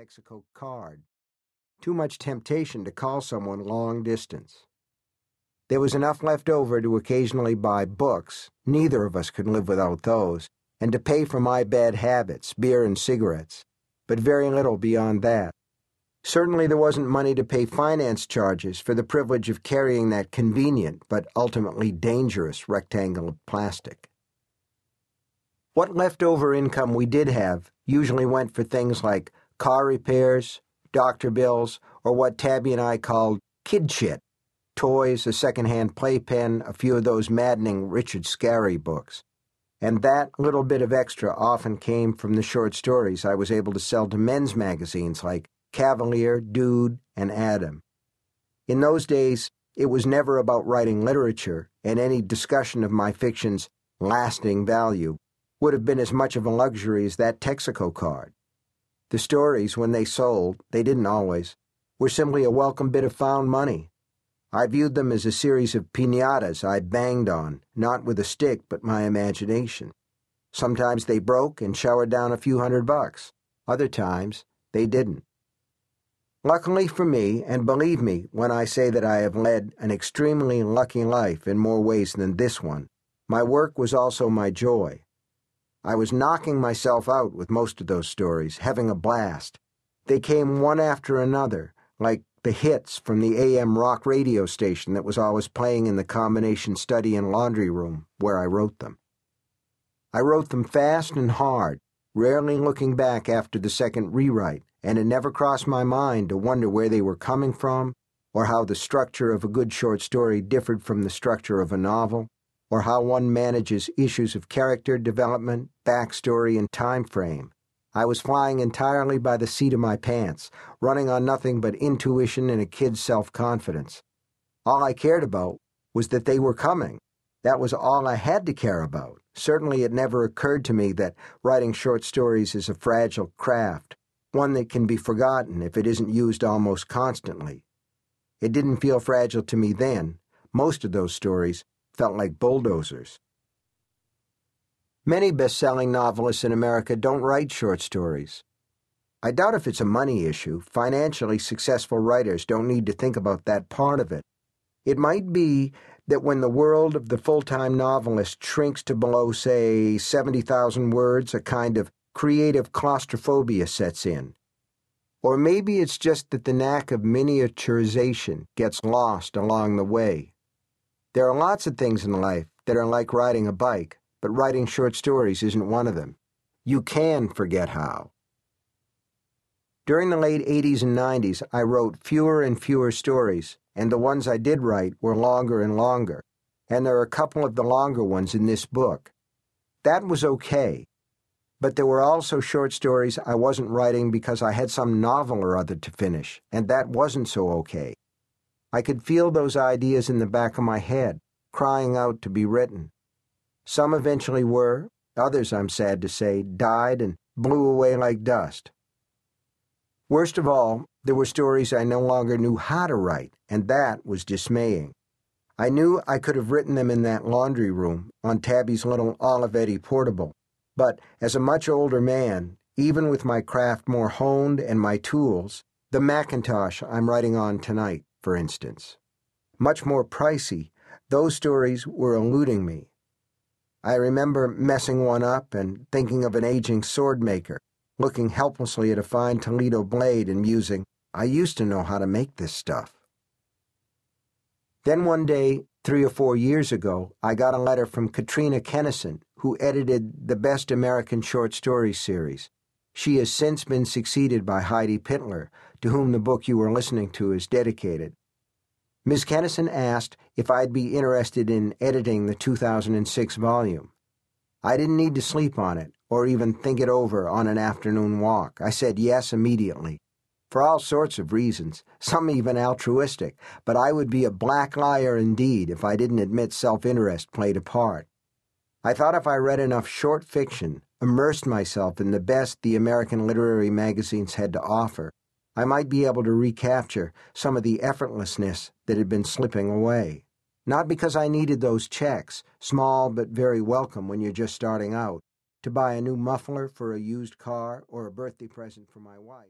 Texaco card. Too much temptation to call someone long distance. There was enough left over to occasionally buy books, neither of us could live without those, and to pay for my bad habits, beer and cigarettes, but very little beyond that. Certainly there wasn't money to pay finance charges for the privilege of carrying that convenient but ultimately dangerous rectangle of plastic. What leftover income we did have usually went for things like car repairs, doctor bills, or what Tabby and I called kid shit toys, a second-hand playpen, a few of those maddening Richard Scarry books. And that little bit of extra often came from the short stories I was able to sell to men's magazines like Cavalier, Dude, and Adam. In those days, it was never about writing literature, and any discussion of my fiction's lasting value would have been as much of a luxury as that Texaco card. The stories, when they sold, they didn't always, were simply a welcome bit of found money. I viewed them as a series of pinatas I banged on, not with a stick but my imagination. Sometimes they broke and showered down a few hundred bucks. Other times, they didn't. Luckily for me, and believe me when I say that I have led an extremely lucky life in more ways than this one, my work was also my joy. I was knocking myself out with most of those stories, having a blast. They came one after another, like the hits from the AM rock radio station that was always playing in the combination study and laundry room where I wrote them. I wrote them fast and hard, rarely looking back after the second rewrite, and it never crossed my mind to wonder where they were coming from, or how the structure of a good short story differed from the structure of a novel, or how one manages issues of character development, backstory, and time frame. I was flying entirely by the seat of my pants, running on nothing but intuition and a kid's self confidence. All I cared about was that they were coming. That was all I had to care about. Certainly, it never occurred to me that writing short stories is a fragile craft one that can be forgotten if it isn't used almost constantly. It didn't feel fragile to me then. Most of those stories felt like bulldozers. Many best selling novelists in America don't write short stories. I doubt if it's a money issue. Financially successful writers don't need to think about that part of it. It might be that when the world of the full time novelist shrinks to below, say, 70,000 words, a kind of creative claustrophobia sets in. Or maybe it's just that the knack of miniaturization gets lost along the way. There are lots of things in life that are like riding a bike, but writing short stories isn't one of them. You can forget how. During the late 80s and 90s, I wrote fewer and fewer stories, and the ones I did write were longer and longer, and there are a couple of the longer ones in this book. That was okay but there were also short stories I wasn't writing because I had some novel or other to finish, and that wasn't so okay. I could feel those ideas in the back of my head, crying out to be written. Some eventually were, others, I'm sad to say, died and blew away like dust. Worst of all, there were stories I no longer knew how to write, and that was dismaying. I knew I could have written them in that laundry room on Tabby's little Olivetti portable, but as a much older man, even with my craft more honed and my tools, the Macintosh I'm writing on tonight, for instance, much more pricey, those stories were eluding me. I remember messing one up and thinking of an aging sword maker, looking helplessly at a fine Toledo blade and musing, I used to know how to make this stuff. Then one day, three or four years ago, I got a letter from Katrina Kenison, who edited the Best American Short Story series. She has since been succeeded by Heidi Pitlor, to whom the book you are listening to is dedicated. Ms. Kenison asked if I'd be interested in editing the 2006 volume. I didn't need to sleep on it or even think it over on an afternoon walk. I said yes immediately. For all sorts of reasons, some even altruistic, but I would be a black liar indeed if I didn't admit self interest played a part. I thought if I read enough short fiction, immersed myself in the best the American literary magazines had to offer, I might be able to recapture some of the effortlessness that had been slipping away. Not because I needed those checks, small but very welcome when you're just starting out, to buy a new muffler for a used car or a birthday present for my wife.